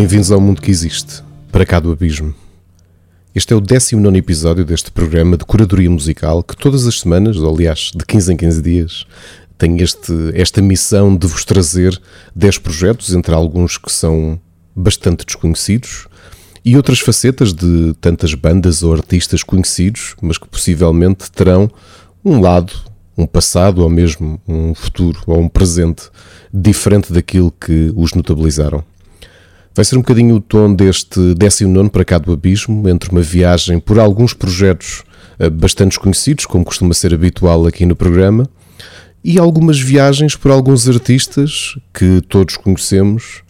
Bem-vindos ao mundo que existe, para cá do abismo. Este é o 19 episódio deste programa de curadoria musical que todas as semanas, ou aliás, de 15 em 15 dias, tem este, esta missão de vos trazer 10 projetos, entre alguns que são bastante desconhecidos e outras facetas de tantas bandas ou artistas conhecidos, mas que possivelmente terão um lado, um passado ou mesmo um futuro ou um presente diferente daquilo que os notabilizaram. Vai ser um bocadinho o tom deste 19 para cá do abismo, entre uma viagem por alguns projetos eh, bastante desconhecidos, como costuma ser habitual aqui no programa, e algumas viagens por alguns artistas que todos conhecemos,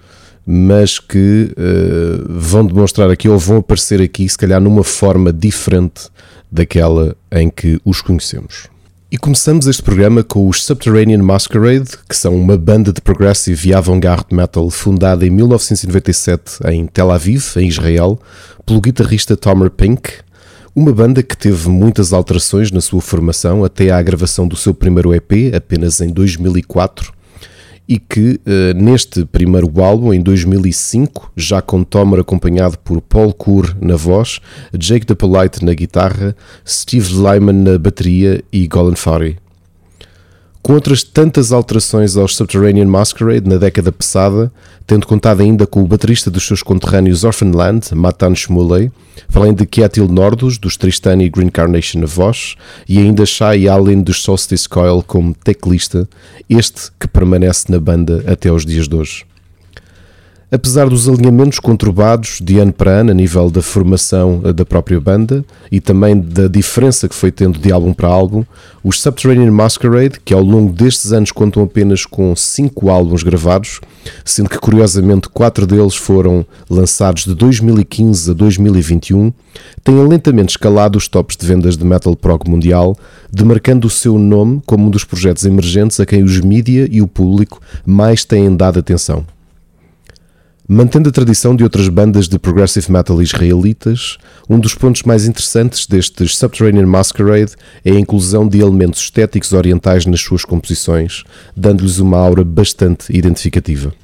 mas que uh, vão demonstrar aqui ou vão aparecer aqui, se calhar numa forma diferente daquela em que os conhecemos. E começamos este programa com os Subterranean Masquerade, que são uma banda de progressive e avant-garde metal fundada em 1997 em Tel Aviv, em Israel, pelo guitarrista Tomer Pink. Uma banda que teve muitas alterações na sua formação até à gravação do seu primeiro EP, apenas em 2004, e que uh, neste primeiro álbum, em 2005, já com Tomer acompanhado por Paul Kur na voz, Jake the Polite na guitarra, Steve Lyman na bateria e Golan Fari. Com outras tantas alterações aos Subterranean Masquerade na década passada, tendo contado ainda com o baterista dos seus conterrâneos Orphanland, Matan Shmuley, além de Ketil Nordus, dos Tristani e Green Carnation na voz, e ainda Shai Allen dos Solstice Coil como teclista, este que permanece na banda até os dias de hoje. Apesar dos alinhamentos conturbados de ano para ano a nível da formação eh, da própria banda e também da diferença que foi tendo de álbum para álbum, os Subterranean Masquerade, que ao longo destes anos contam apenas com 5 álbuns gravados, sendo que curiosamente 4 deles foram lançados de 2015 a 2021, têm lentamente escalado os tops de vendas de metal prog mundial, demarcando o seu nome como um dos projetos emergentes a quem os mídia e o público mais têm dado atenção. Mantendo a tradição de outras bandas de progressive metal israelitas, um dos pontos mais interessantes destes Subterranean Masquerade é a inclusão de elementos estéticos orientais nas suas composições, dando-lhes uma aura bastante identificativa.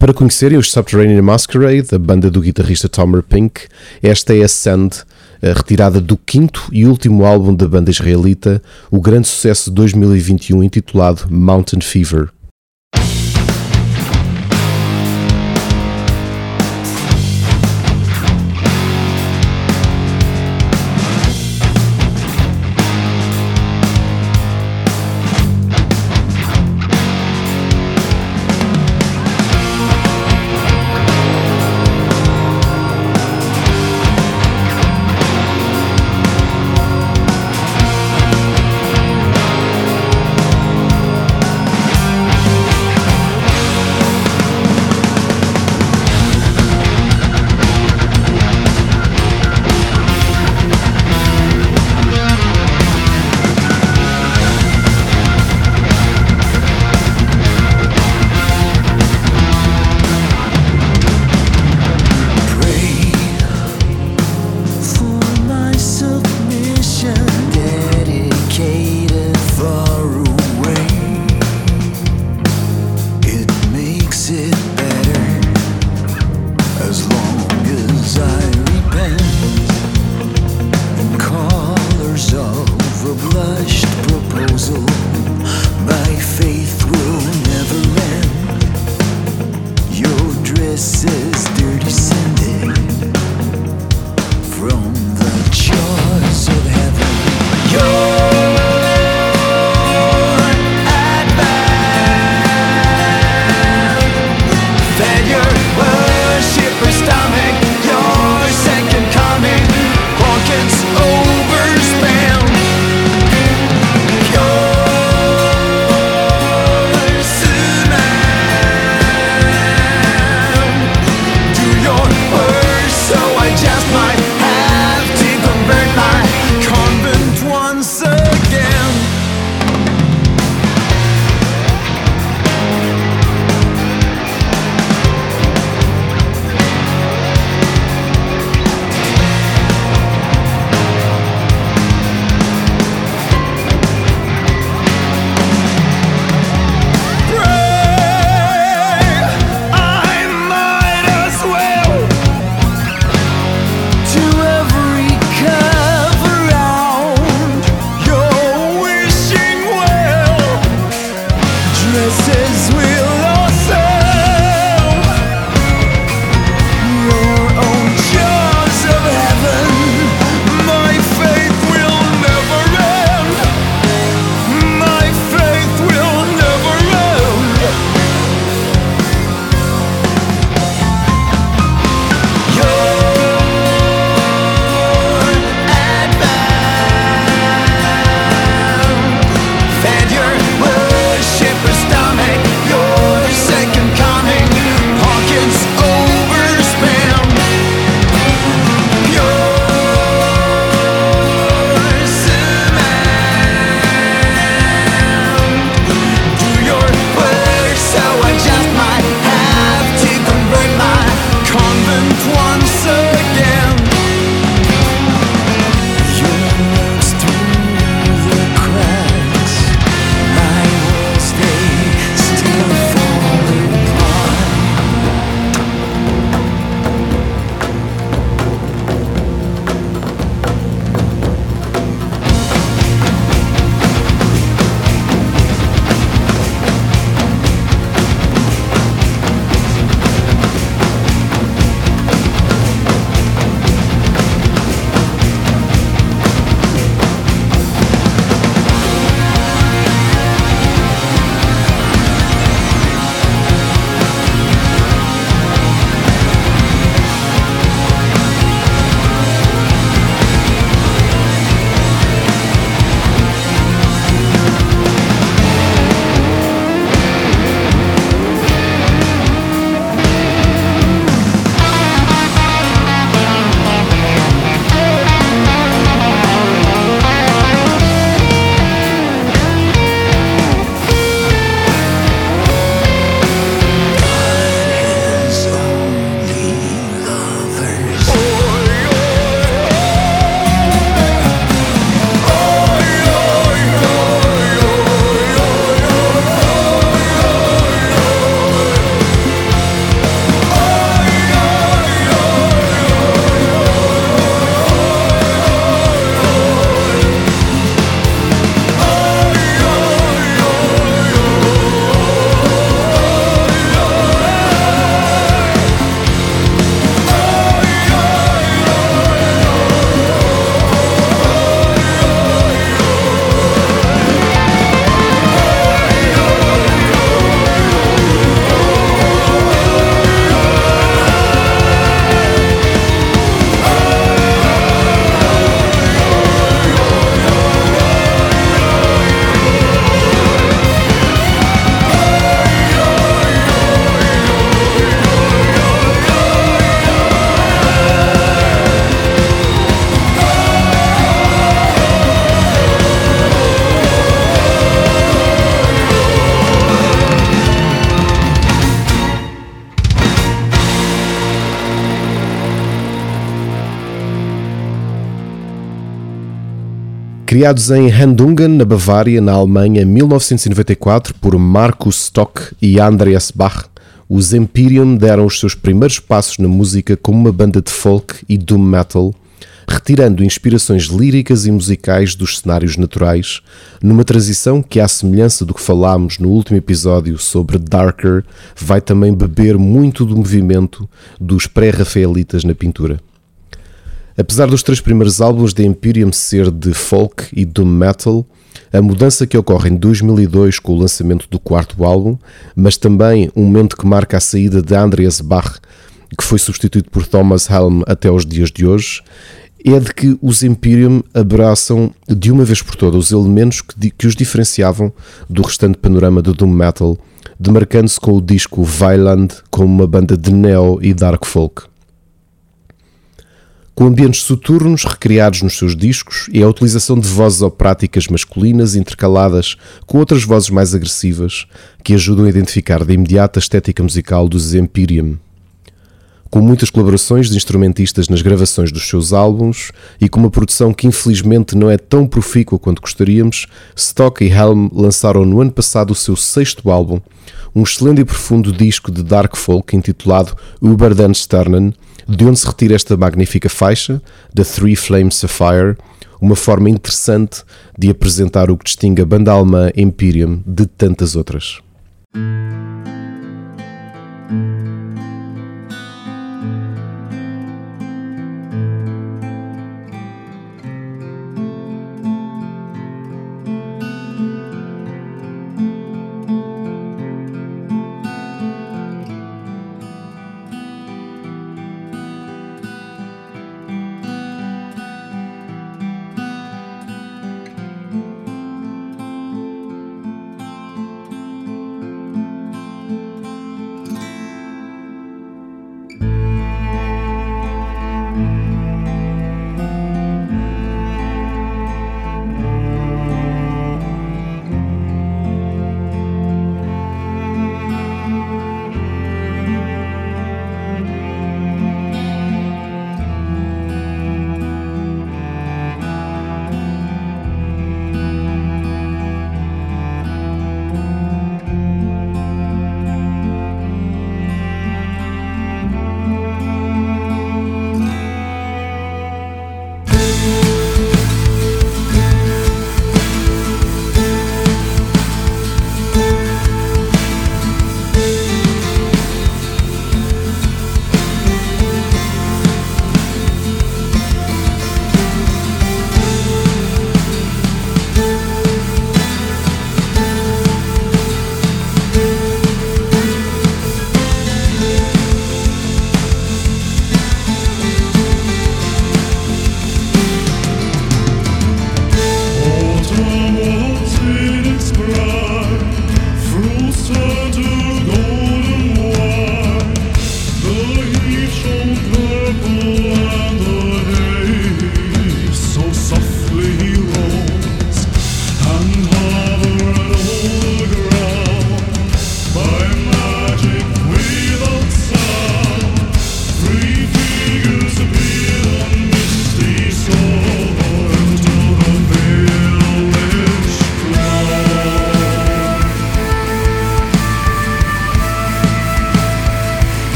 Para conhecerem os Subterranean Masquerade, a banda do guitarrista Tomer Pink, esta é a Sand, retirada do quinto e último álbum da banda israelita, o grande sucesso de 2021 intitulado Mountain Fever. Criados em Handungen, na Bavária, na Alemanha, em 1994, por Markus Stock e Andreas Bach, os Empyrean deram os seus primeiros passos na música como uma banda de folk e doom metal, retirando inspirações líricas e musicais dos cenários naturais, numa transição que, à semelhança do que falámos no último episódio sobre Darker, vai também beber muito do movimento dos pré-rafaelitas na pintura. Apesar dos três primeiros álbuns de Imperium ser de folk e doom metal, a mudança que ocorre em 2002 com o lançamento do quarto álbum, mas também um momento que marca a saída de Andreas Bach, que foi substituído por Thomas Helm até os dias de hoje, é de que os Imperium abraçam de uma vez por todas os elementos que, que os diferenciavam do restante panorama do doom metal, demarcando-se com o disco Vailand como uma banda de neo e dark folk com ambientes soturnos recriados nos seus discos e a utilização de vozes operáticas masculinas intercaladas com outras vozes mais agressivas que ajudam a identificar de imediato a estética musical dos Empyrean. Com muitas colaborações de instrumentistas nas gravações dos seus álbuns e com uma produção que infelizmente não é tão profícua quanto gostaríamos, Stock e Helm lançaram no ano passado o seu sexto álbum, um excelente e profundo disco de dark folk intitulado Über den Sternen, de onde se retira esta magnífica faixa, The Three Flame Sapphire, uma forma interessante de apresentar o que distingue a banda alemã Imperium de tantas outras.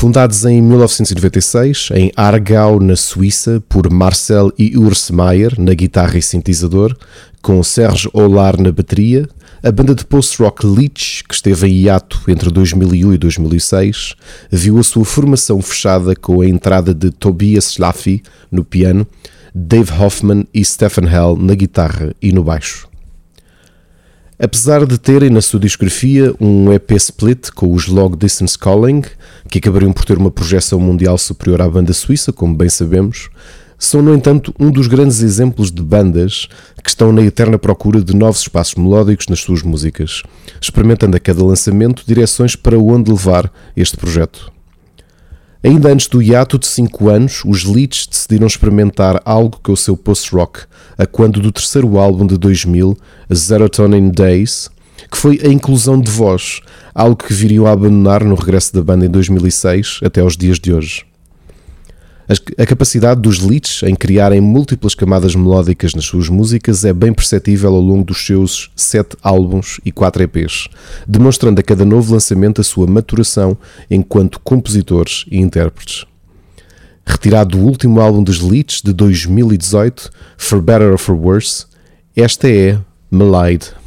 Fundados em 1996, em Aargau, na Suíça, por Marcel e Urs Maier na guitarra e sintetizador, com Serge Olar na bateria, a banda de post-rock Leech, que esteve em hiato entre 2001 e 2006, viu a sua formação fechada com a entrada de Tobias Schlaffi no piano, Dave Hoffman e Stephen Hell na guitarra e no baixo. Apesar de terem na sua discografia um EP split com os Long Distance Calling, que acabariam por ter uma projeção mundial superior à banda suíça, como bem sabemos, são, no entanto, um dos grandes exemplos de bandas que estão na eterna procura de novos espaços melódicos nas suas músicas, experimentando a cada lançamento direções para onde levar este projeto. Ainda antes do hiato de 5 anos, os Leeds decidiram experimentar algo que o seu post-rock, a quando do terceiro álbum de 2000, a Serotonin Days, que foi a inclusão de voz, algo que viriam a abandonar no regresso da banda em 2006 até aos dias de hoje. A capacidade dos Leeds em criarem múltiplas camadas melódicas nas suas músicas é bem perceptível ao longo dos seus sete álbuns e quatro EPs, demonstrando a cada novo lançamento a sua maturação enquanto compositores e intérpretes. Retirado do último álbum dos Leeds de 2018, For Better or For Worse, esta é Malide.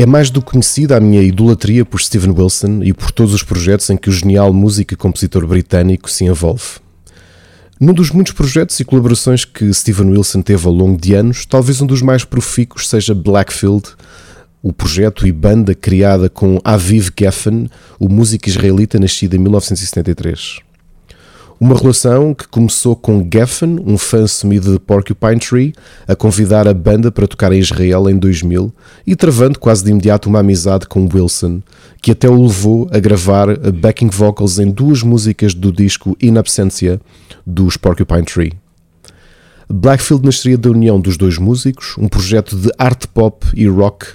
É mais do que conhecida a minha idolatria por Steven Wilson e por todos os projetos em que o genial músico e compositor britânico se envolve. Num dos muitos projetos e colaborações que Steven Wilson teve ao longo de anos, talvez um dos mais profícuos seja Blackfield, o projeto e banda criada com Aviv Geffen, o músico israelita nascido em 1973. Uma relação que começou com Geffen, um fã sumido de Porcupine Tree, a convidar a banda para tocar em Israel em 2000 e travando quase de imediato uma amizade com Wilson, que até o levou a gravar backing vocals em duas músicas do disco In Absentia dos Porcupine Tree. Blackfield nasceria da união dos dois músicos, um projeto de art pop e rock,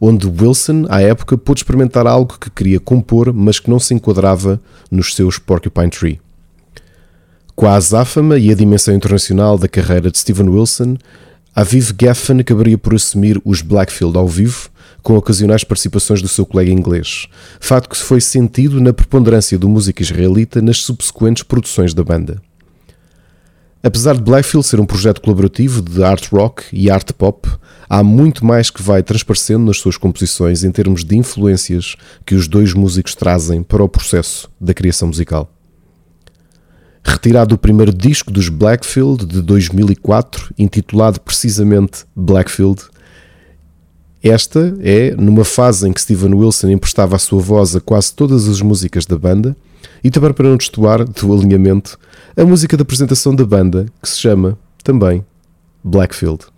onde Wilson, à época, pôde experimentar algo que queria compor, mas que não se enquadrava nos seus Porcupine Tree. Com a azáfama e a dimensão internacional da carreira de Steven Wilson, a Viv Geffen acabaria por assumir os Blackfield ao vivo, com ocasionais participações do seu colega inglês, fato que se foi sentido na preponderância do músico israelita nas subsequentes produções da banda. Apesar de Blackfield ser um projeto colaborativo de art rock e art pop, há muito mais que vai transparecendo nas suas composições em termos de influências que os dois músicos trazem para o processo da criação musical retirado do primeiro disco dos Blackfield de 2004, intitulado precisamente Blackfield. Esta é numa fase em que Steven Wilson emprestava a sua voz a quase todas as músicas da banda e também para não destoar do alinhamento a música da apresentação da banda que se chama também Blackfield.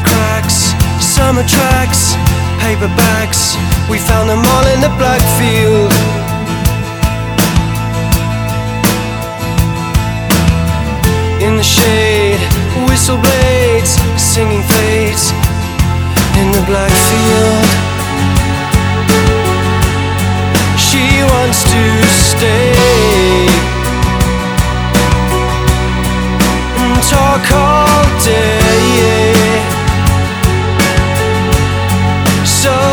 Cracks, summer tracks, paperbacks. We found them all in the black field. In the shade, whistle blades, singing fades In the black field, She wants to stay And talk all day 있어.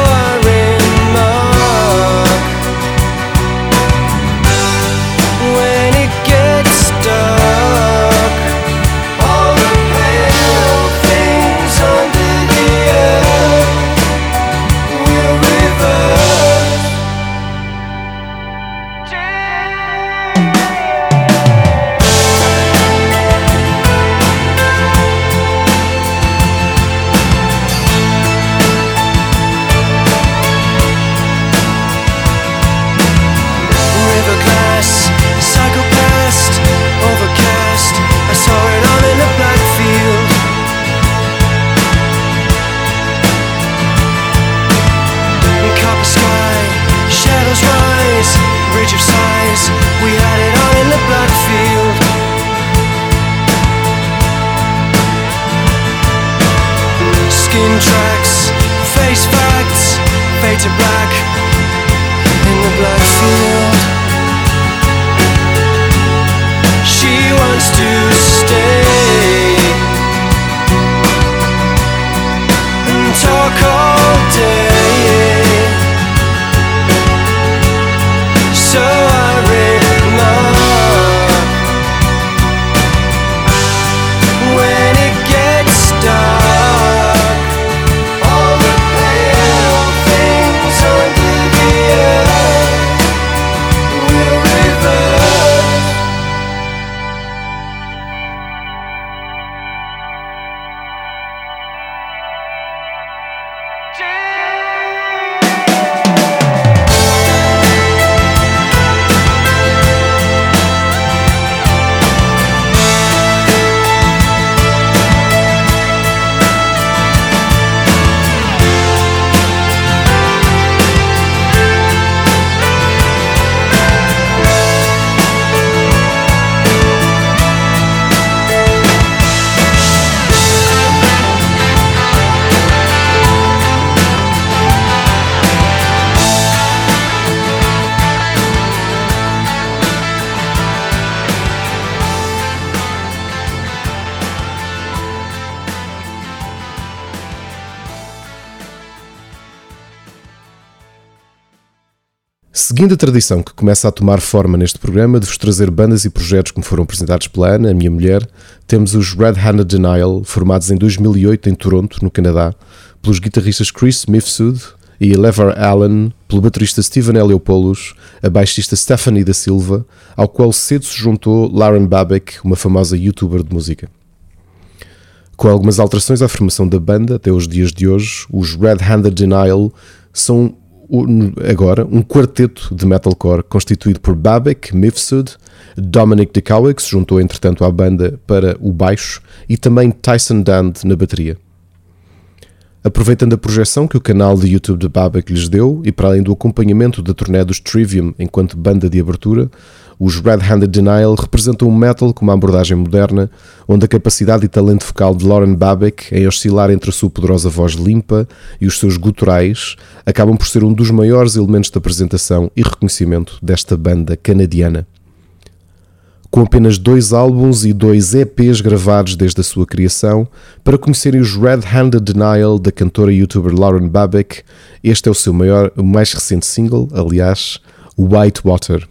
to stay. Seguindo a tradição que começa a tomar forma neste programa de vos trazer bandas e projetos que me foram apresentados pela Ana, a minha mulher, temos os Red Handed Denial, formados em 2008 em Toronto, no Canadá, pelos guitarristas Chris Mifsud e Lever Allen, pelo baterista Steven Heliopoulos, a baixista Stephanie da Silva, ao qual cedo se juntou Lauren Babek, uma famosa youtuber de música. Com algumas alterações à formação da banda até os dias de hoje, os Red Handed Denial são agora um quarteto de metalcore constituído por Babek, Mifsud, Dominic DeCowick, que se juntou entretanto à banda para o baixo, e também Tyson Dand na bateria. Aproveitando a projeção que o canal de YouTube de Babak lhes deu e para além do acompanhamento da turnê dos Trivium enquanto banda de abertura, os Red Handed Denial representam o metal com uma abordagem moderna, onde a capacidade e talento vocal de Lauren Babek em oscilar entre a sua poderosa voz limpa e os seus guturais acabam por ser um dos maiores elementos de apresentação e reconhecimento desta banda canadiana com apenas dois álbuns e dois EPs gravados desde a sua criação. Para conhecerem os Red Handed Denial da cantora e youtuber Lauren Babek, este é o seu maior, o mais recente single, aliás, White Water.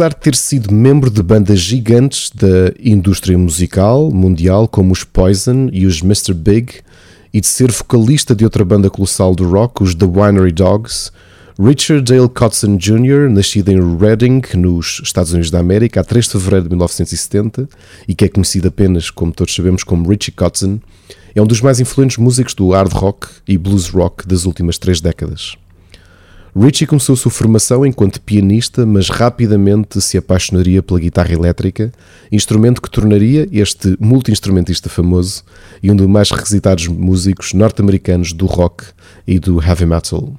Apesar de ter sido membro de bandas gigantes da indústria musical mundial, como os Poison e os Mr. Big, e de ser vocalista de outra banda colossal do rock, os The Winery Dogs, Richard Dale Cotson Jr., nascido em Reading, nos Estados Unidos da América, a 3 de fevereiro de 1970, e que é conhecido apenas, como todos sabemos, como Richie Kotzen, é um dos mais influentes músicos do hard rock e blues rock das últimas três décadas. Richie começou sua formação enquanto pianista, mas rapidamente se apaixonaria pela guitarra elétrica, instrumento que tornaria este multi-instrumentista famoso e um dos mais requisitados músicos norte-americanos do rock e do heavy metal.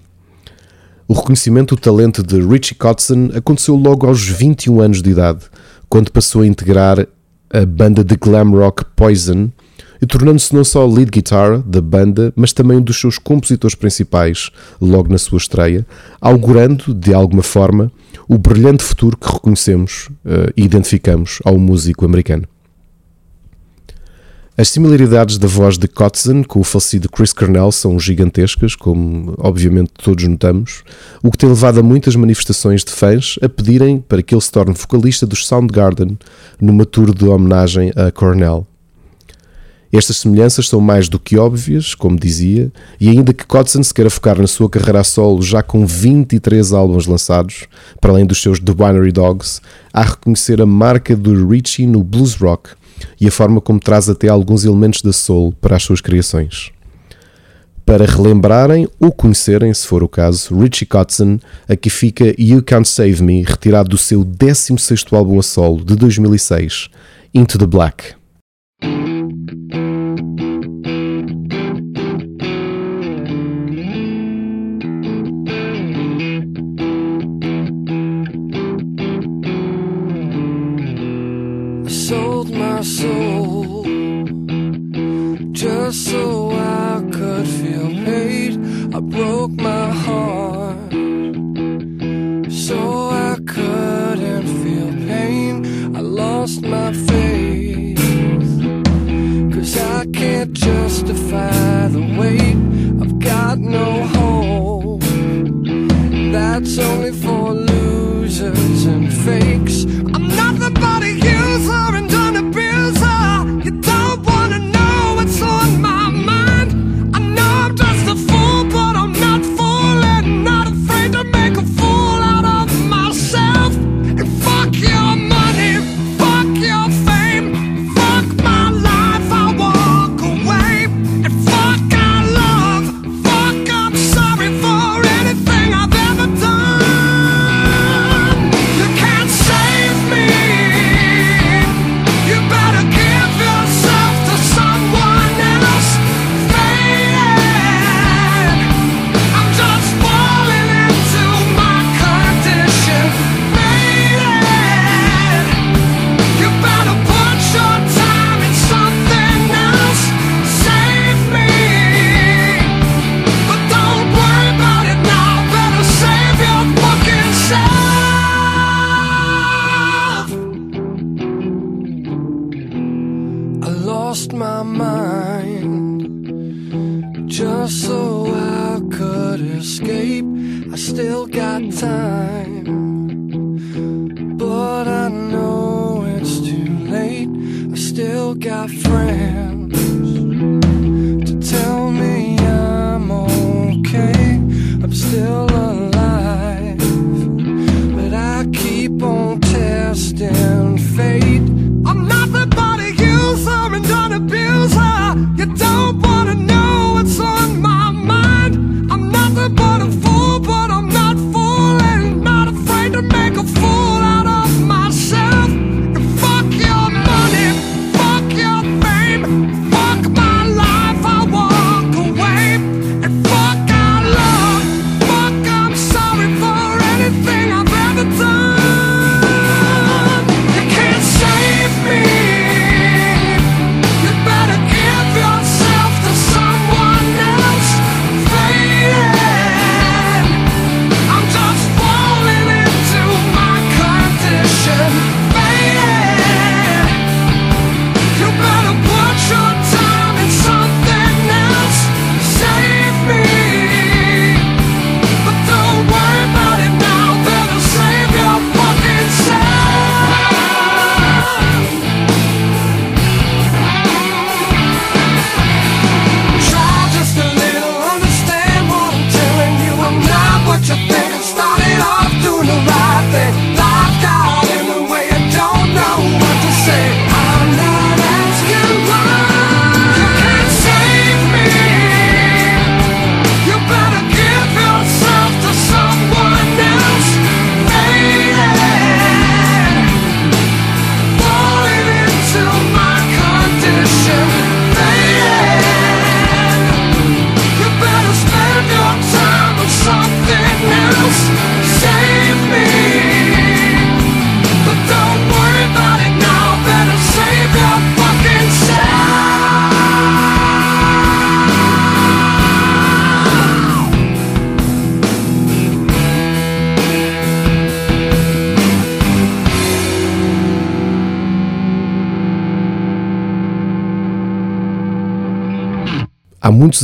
O reconhecimento do talento de Richie Kotzen aconteceu logo aos 21 anos de idade, quando passou a integrar a banda de glam rock Poison, e tornando-se não só lead guitar da banda, mas também um dos seus compositores principais, logo na sua estreia, augurando, de alguma forma, o brilhante futuro que reconhecemos uh, e identificamos ao músico americano. As similaridades da voz de Kotzen com o falecido Chris Cornell são gigantescas, como obviamente todos notamos, o que tem levado a muitas manifestações de fãs a pedirem para que ele se torne vocalista dos Soundgarden numa tour de homenagem a Cornell. Estas semelhanças são mais do que óbvias, como dizia, e ainda que Kotzen se queira focar na sua carreira a solo já com 23 álbuns lançados, para além dos seus The Binary Dogs, há a reconhecer a marca do Richie no blues rock e a forma como traz até alguns elementos da soul para as suas criações. Para relembrarem ou conhecerem, se for o caso, Richie Kotzen, aqui fica You Can't Save Me, retirado do seu 16º álbum a solo de 2006, Into the Black. My soul just so I could feel pain. I broke my heart so I couldn't feel pain. I lost my faith cause I can't justify the weight. I've got no hope. That's only for losers and fakes. I'm for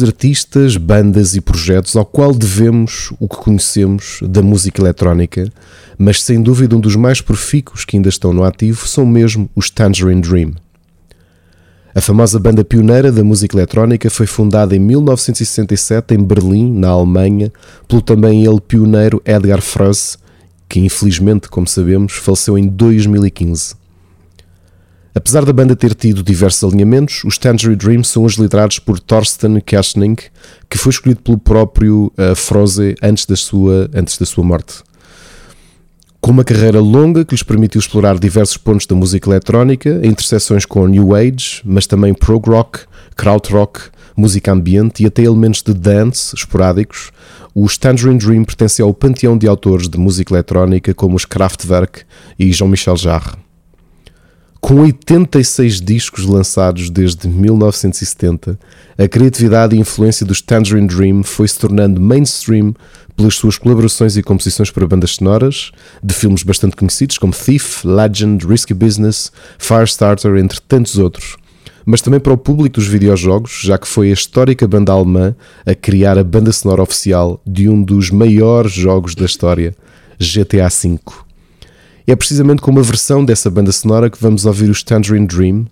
artistas, bandas e projetos ao qual devemos o que conhecemos da música eletrónica, mas sem dúvida um dos mais profícuos que ainda estão no ativo são mesmo os Tangerine Dream. A famosa banda pioneira da música eletrónica foi fundada em 1967 em Berlim, na Alemanha, pelo também ele pioneiro Edgar Froese, que infelizmente, como sabemos, faleceu em 2015. Apesar da banda ter tido diversos alinhamentos, os Tangerine Dream são os liderados por Thorsten Kaschning, que foi escolhido pelo próprio uh, Froze antes da, sua, antes da sua morte. Com uma carreira longa que lhes permitiu explorar diversos pontos da música eletrónica, em interseções com New Age, mas também prog rock, krautrock, música ambiente e até elementos de dance esporádicos, os Tangerine Dream pertencem ao panteão de autores de música eletrónica como os Kraftwerk e Jean-Michel Jarre. Com 86 discos lançados desde 1970, a criatividade e influência dos Tangerine Dream foi se tornando mainstream pelas suas colaborações e composições para bandas sonoras de filmes bastante conhecidos como Thief, Legend, Risky Business, Firestarter, entre tantos outros. Mas também para o público dos videojogos, já que foi a histórica banda alemã a criar a banda sonora oficial de um dos maiores jogos da história, GTA V. É precisamente com uma versão dessa banda sonora que vamos ouvir os Tangerine Dream.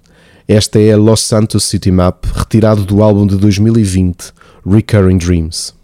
Esta é a Los Santos City Map, retirado do álbum de 2020, Recurring Dreams.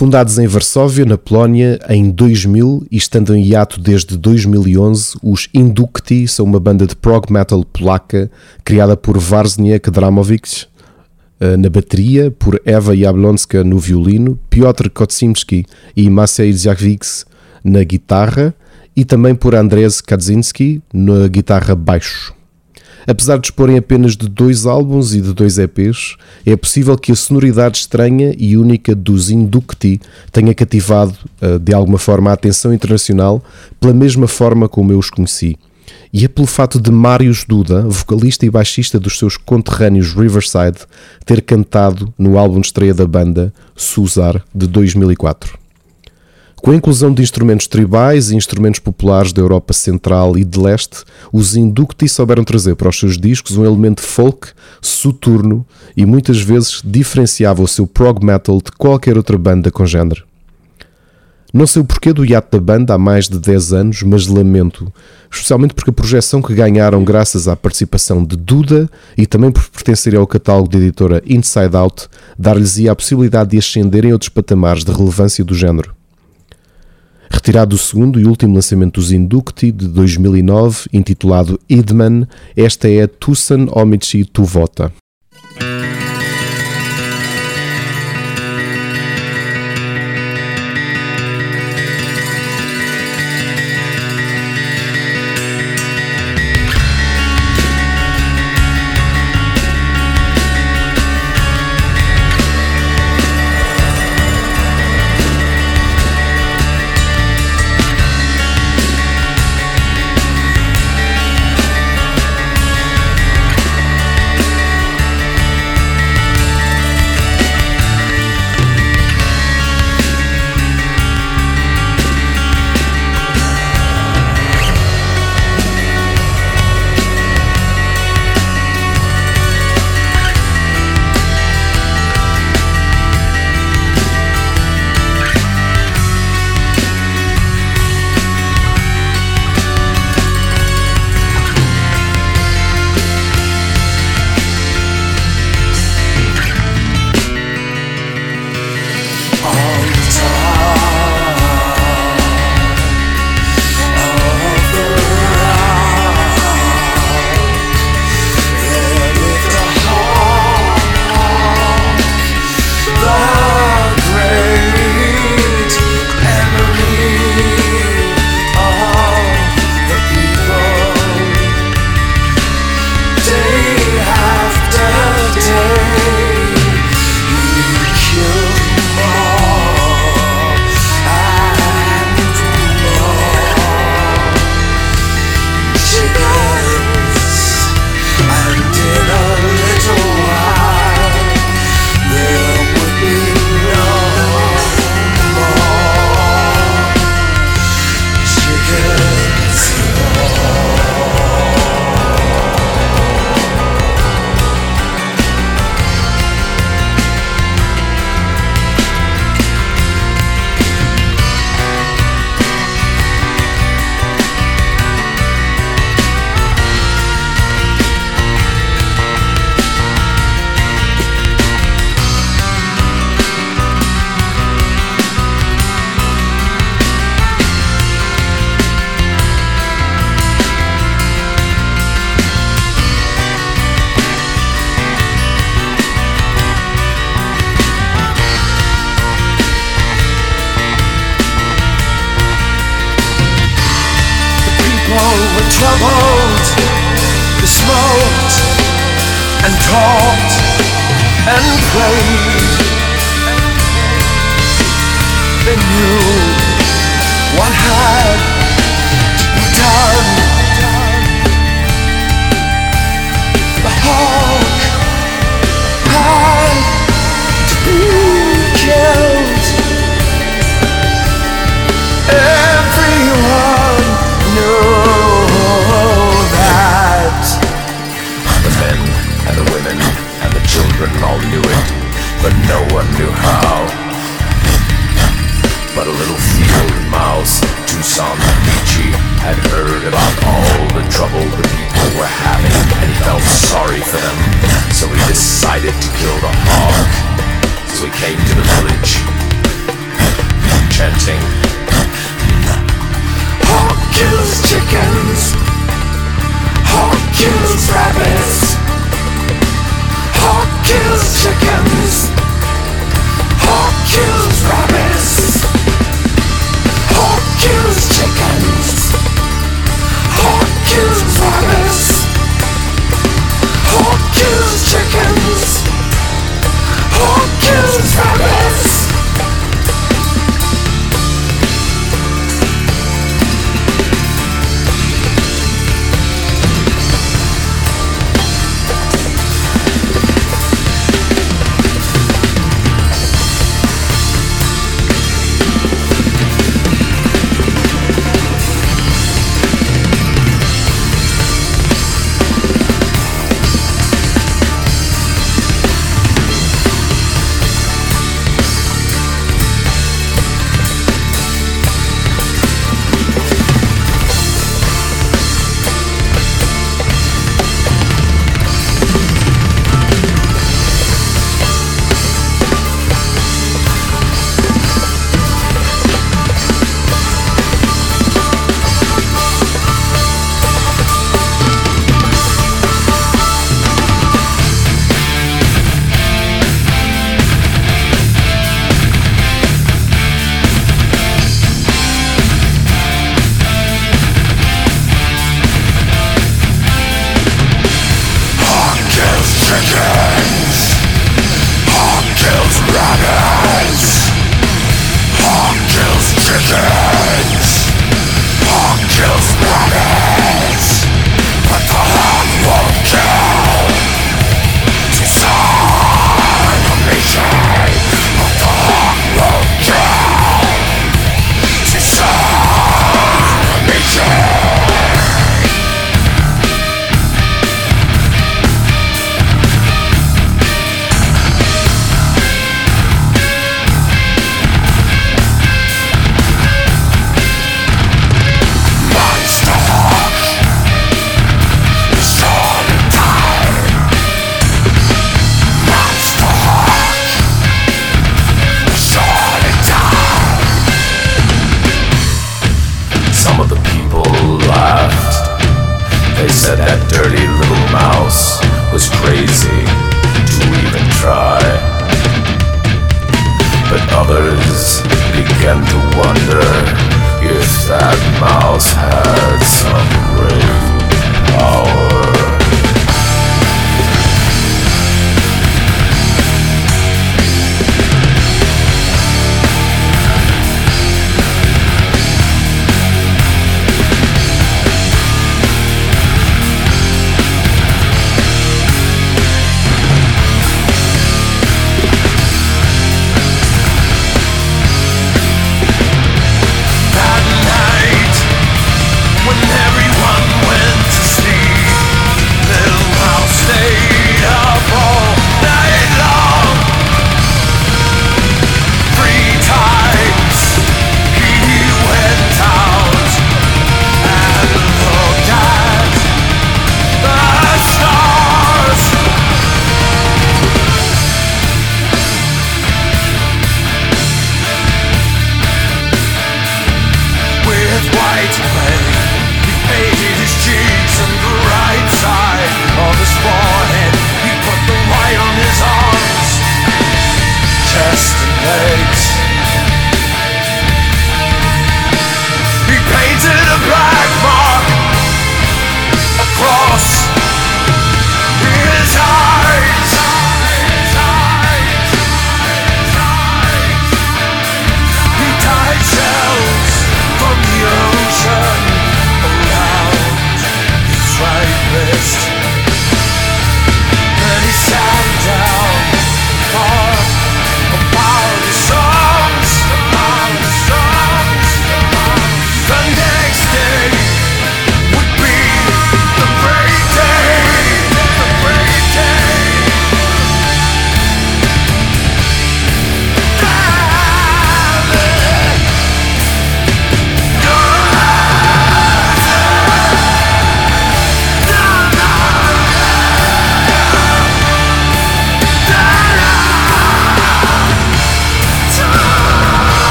Fundados em Varsóvia, na Polónia, em 2000 e estando em hiato desde 2011, os Inducti são uma banda de prog metal polaca criada por Wawrzyniec Dramovic eh, na bateria, por Eva Jablonska no violino, Piotr Kocimski e Maciej Zjawiks na guitarra e também por Andrzej Kaczynski na guitarra baixo. Apesar de disporem apenas de dois álbuns e de dois EPs, é possível que a sonoridade estranha e única dos Inducti tenha cativado eh, de alguma forma a atenção internacional pela mesma forma como eu os conheci. E é pelo fato de Marius Duda, vocalista e baixista dos seus conterrâneos Riverside, ter cantado no álbum de estreia da banda, Suzar, de 2004. Com a inclusão de instrumentos tribais e instrumentos populares da Europa Central e de Leste, os Inducti souberam trazer para os seus discos um elemento folk, soturno e muitas vezes diferenciava o seu prog metal de qualquer outra banda com género. Não sei o porquê do hiato da banda há mais de 10 anos, mas lamento, especialmente porque a projeção que ganharam graças à participação de Duda e também por pertencerem ao catálogo da editora Inside Out, dar-lhes a possibilidade de ascender em outros patamares de relevância do género. Retirado do segundo e último lançamento dos Inducti de 2009, intitulado Idman, esta é Tucson Omici Tuvota.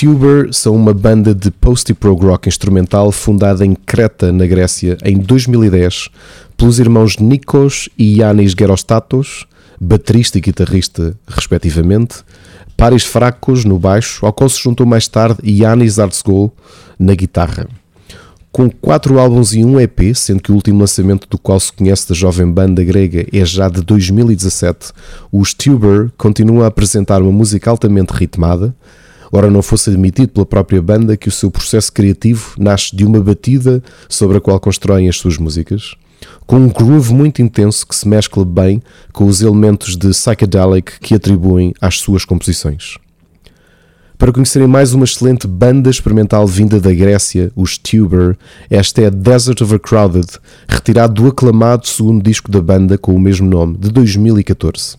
Tuber são uma banda de post-prog rock instrumental fundada em Creta, na Grécia, em 2010, pelos irmãos Nikos e Yanis Gerostatos, baterista e guitarrista, respectivamente, Paris Fracos no baixo, ao qual se juntou mais tarde Yanis Artsgol na guitarra. Com quatro álbuns e um EP, sendo que o último lançamento do qual se conhece da jovem banda grega é já de 2017, os Tuber continuam a apresentar uma música altamente ritmada, ora não fosse admitido pela própria banda que o seu processo criativo nasce de uma batida sobre a qual constroem as suas músicas, com um groove muito intenso que se mescla bem com os elementos de psychedelic que atribuem às suas composições. Para conhecerem mais uma excelente banda experimental vinda da Grécia, os Tuber, esta é Desert Overcrowded, retirado do aclamado segundo disco da banda com o mesmo nome, de 2014.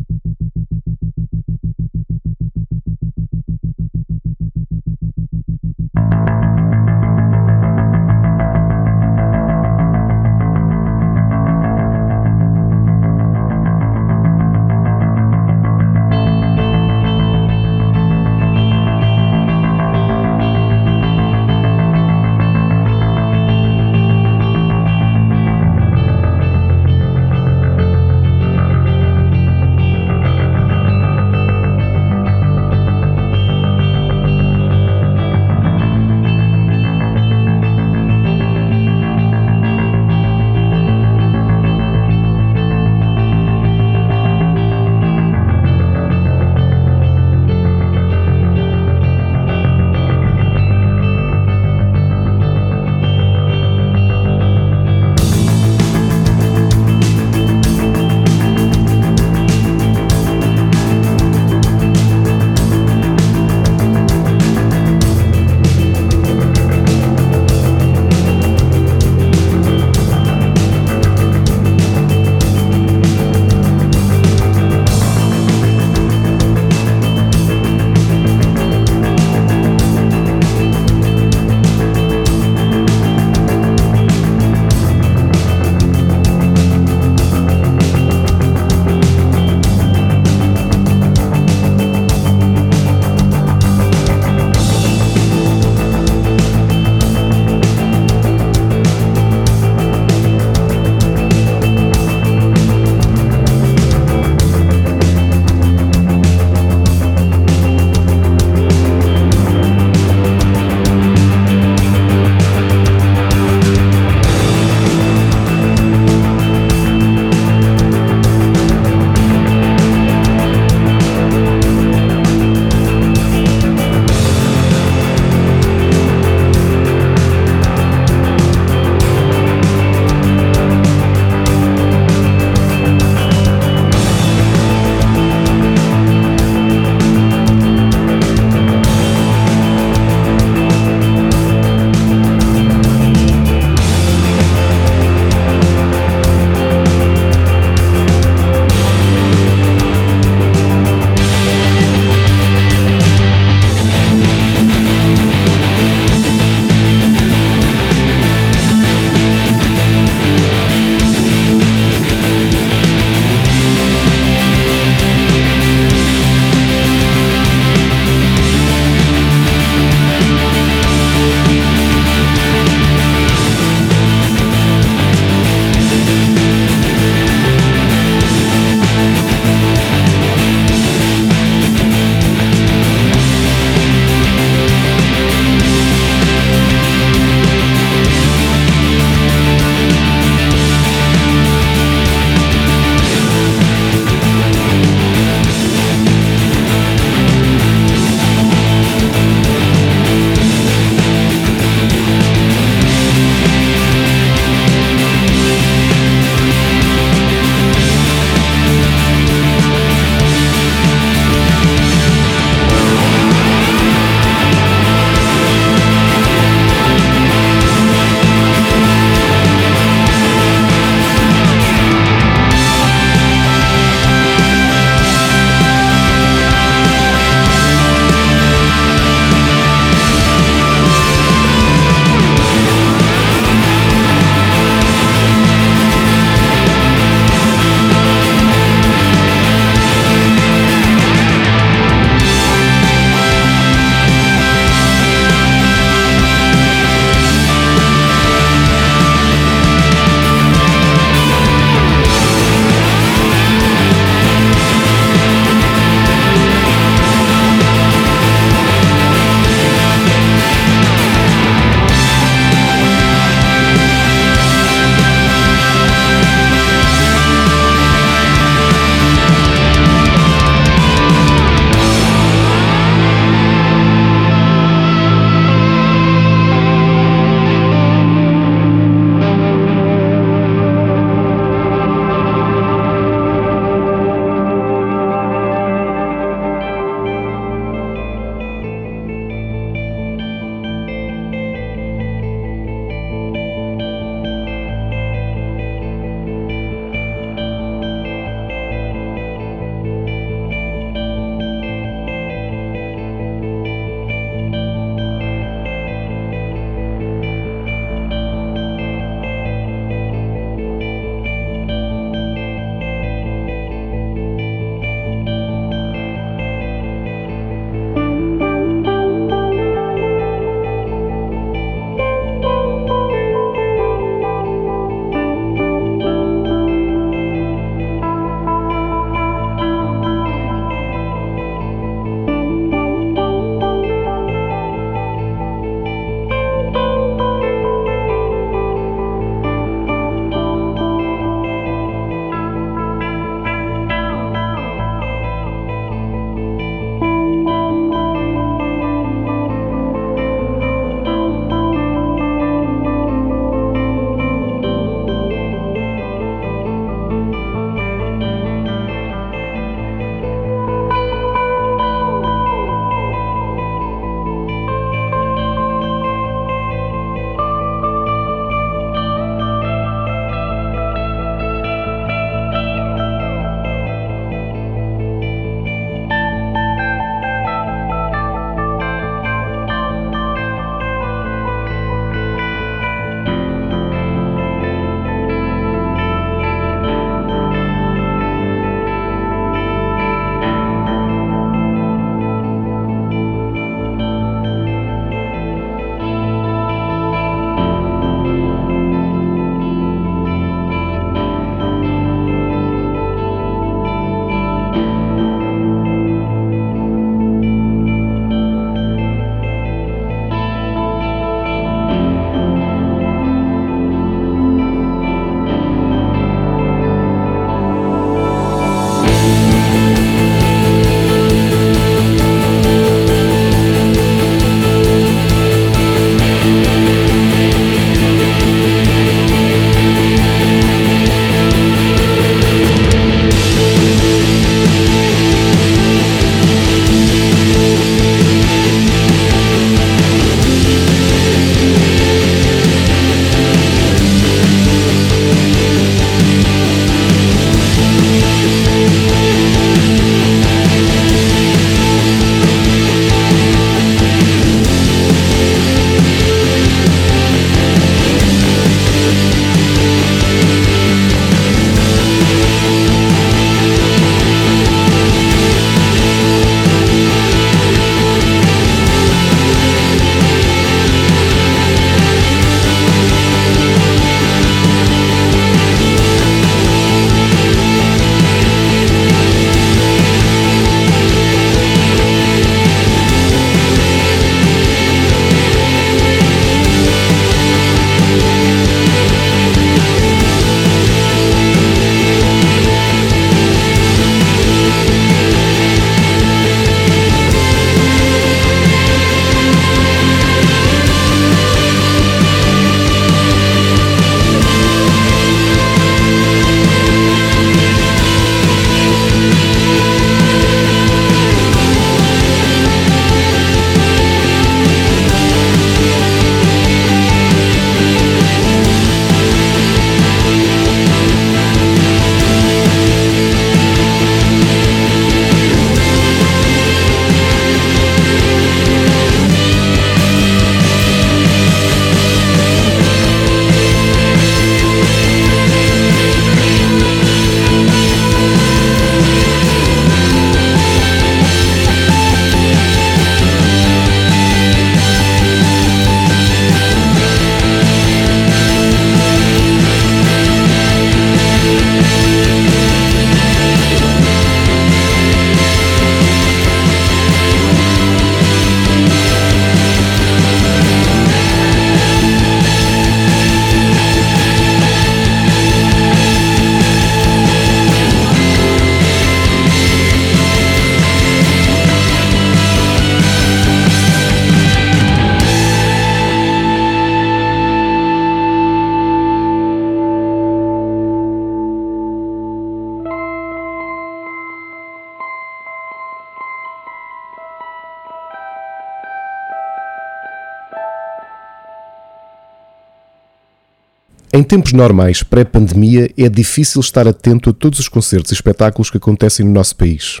Em tempos normais, pré-pandemia, é difícil estar atento a todos os concertos e espetáculos que acontecem no nosso país.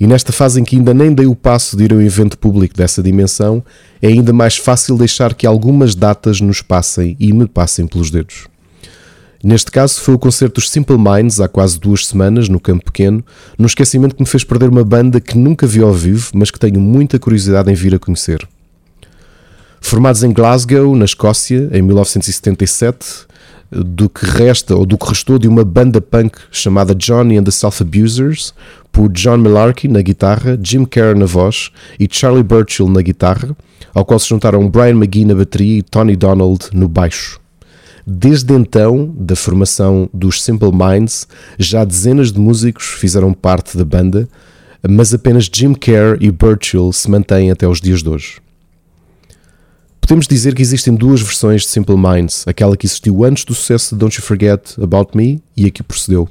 E nesta fase em que ainda nem dei o passo de ir a um evento público dessa dimensão, é ainda mais fácil deixar que algumas datas nos passem e me passem pelos dedos. Neste caso foi o concerto dos Simple Minds há quase duas semanas, no Campo Pequeno, num esquecimento que me fez perder uma banda que nunca vi ao vivo, mas que tenho muita curiosidade em vir a conhecer. Formados em Glasgow, na Escócia, em 1977, do que resta ou do que restou de uma banda punk chamada Johnny and the Self Abusers, por John Malarkey na guitarra, Jim Kerr na voz e Charlie Burchill na guitarra, ao qual se juntaram Brian McGee na bateria e Tony Donald no baixo. Desde então, da formação dos Simple Minds, já dezenas de músicos fizeram parte da banda, mas apenas Jim Kerr e Burchill se mantêm até os dias de hoje. Podemos dizer que existem duas versões de Simple Minds, aquela que existiu antes do sucesso de Don't You Forget About Me e a que procedeu.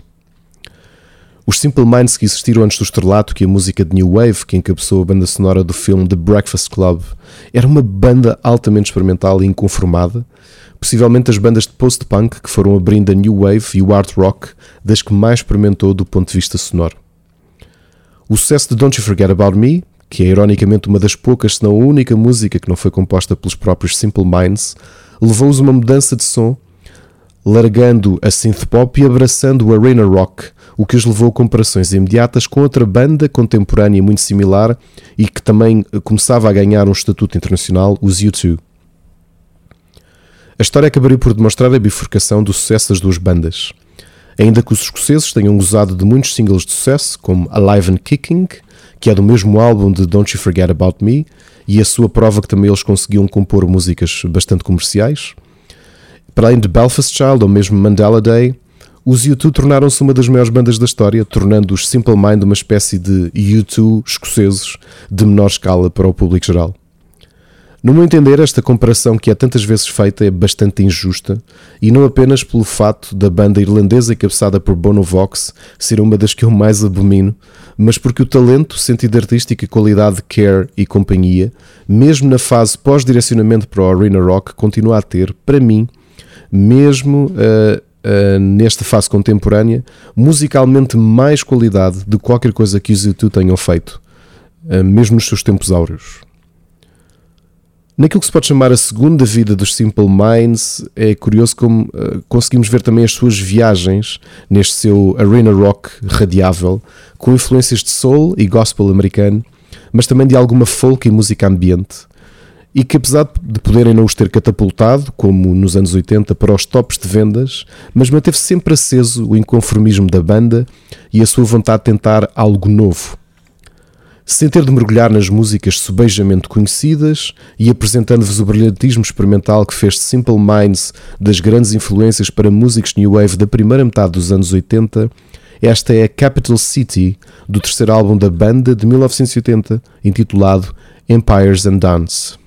Os Simple Minds que existiram antes do estrelato que a música de New Wave, que encabeçou a banda sonora do filme The Breakfast Club, era uma banda altamente experimental e inconformada, possivelmente as bandas de post-punk que foram abrindo a New Wave e o art rock das que mais experimentou do ponto de vista sonoro. O sucesso de Don't You Forget About Me que é ironicamente uma das poucas, se não a única música que não foi composta pelos próprios Simple Minds, levou-os uma mudança de som, largando a synth pop e abraçando o arena rock, o que os levou a comparações imediatas com outra banda contemporânea muito similar e que também começava a ganhar um estatuto internacional, os U2. A história acabaria por demonstrar a bifurcação do sucesso das duas bandas. Ainda que os escoceses tenham gozado de muitos singles de sucesso, como Alive and Kicking, que é do mesmo álbum de Don't You Forget About Me, e a sua prova que também eles conseguiam compor músicas bastante comerciais. Para além de Belfast Child ou mesmo Mandela Day, os U2 tornaram-se uma das maiores bandas da história, tornando os Simple Mind uma espécie de U2 escoceses de menor escala para o público geral. No meu entender, esta comparação que é tantas vezes feita é bastante injusta, e não apenas pelo fato da banda irlandesa encabeçada por Bono Vox ser uma das que eu mais abomino, mas porque o talento, sentido artístico e qualidade de Care e companhia, mesmo na fase pós-direcionamento para o Arena Rock, continua a ter, para mim, mesmo uh, uh, nesta fase contemporânea, musicalmente mais qualidade de qualquer coisa que os YouTube tenham feito, uh, mesmo nos seus tempos áureos. Naquilo que se pode chamar a segunda vida dos Simple Minds, é curioso como uh, conseguimos ver também as suas viagens neste seu arena rock radiável, com influências de soul e gospel americano, mas também de alguma folk e música ambiente. E que apesar de poderem não os ter catapultado, como nos anos 80, para os tops de vendas, mas manteve sempre aceso o inconformismo da banda e a sua vontade de tentar algo novo sem ter de mergulhar nas músicas subejamente conhecidas e apresentando-vos o brilhantismo experimental que fez Simple Minds das grandes influências para músicos New Wave da primeira metade dos anos 80, esta é Capital City, do terceiro álbum da banda de 1980, intitulado Empires and Dance.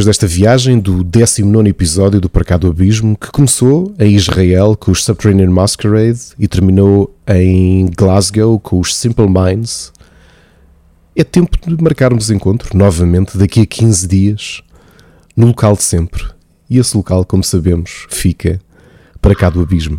Depois desta viagem do 19 episódio do Para do Abismo, que começou em Israel com os Subterranean Masquerade e terminou em Glasgow com os Simple Minds, é tempo de marcarmos encontro novamente daqui a 15 dias, no local de sempre. E esse local, como sabemos, fica para cá do abismo.